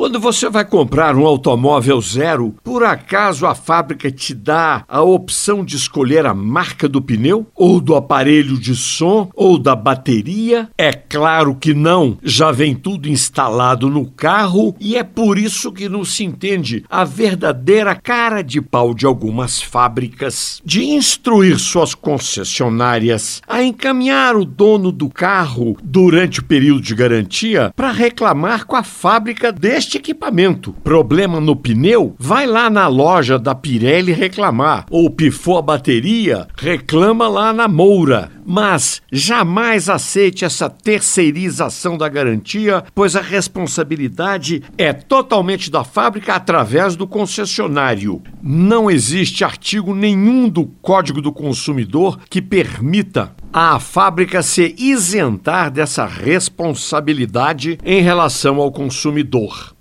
Quando você vai comprar um automóvel zero, por acaso a fábrica te dá a opção de escolher a marca do pneu, ou do aparelho de som, ou da bateria? É claro que não. Já vem tudo instalado no carro e é por isso que não se entende a verdadeira cara de pau de algumas fábricas de instruir suas concessionárias a encaminhar o dono do carro durante o período de garantia para reclamar com a fábrica deste este equipamento. Problema no pneu? Vai lá na loja da Pirelli reclamar. Ou pifou a bateria? Reclama lá na Moura. Mas jamais aceite essa terceirização da garantia, pois a responsabilidade é totalmente da fábrica através do concessionário. Não existe artigo nenhum do Código do Consumidor que permita a fábrica se isentar dessa responsabilidade em relação ao consumidor.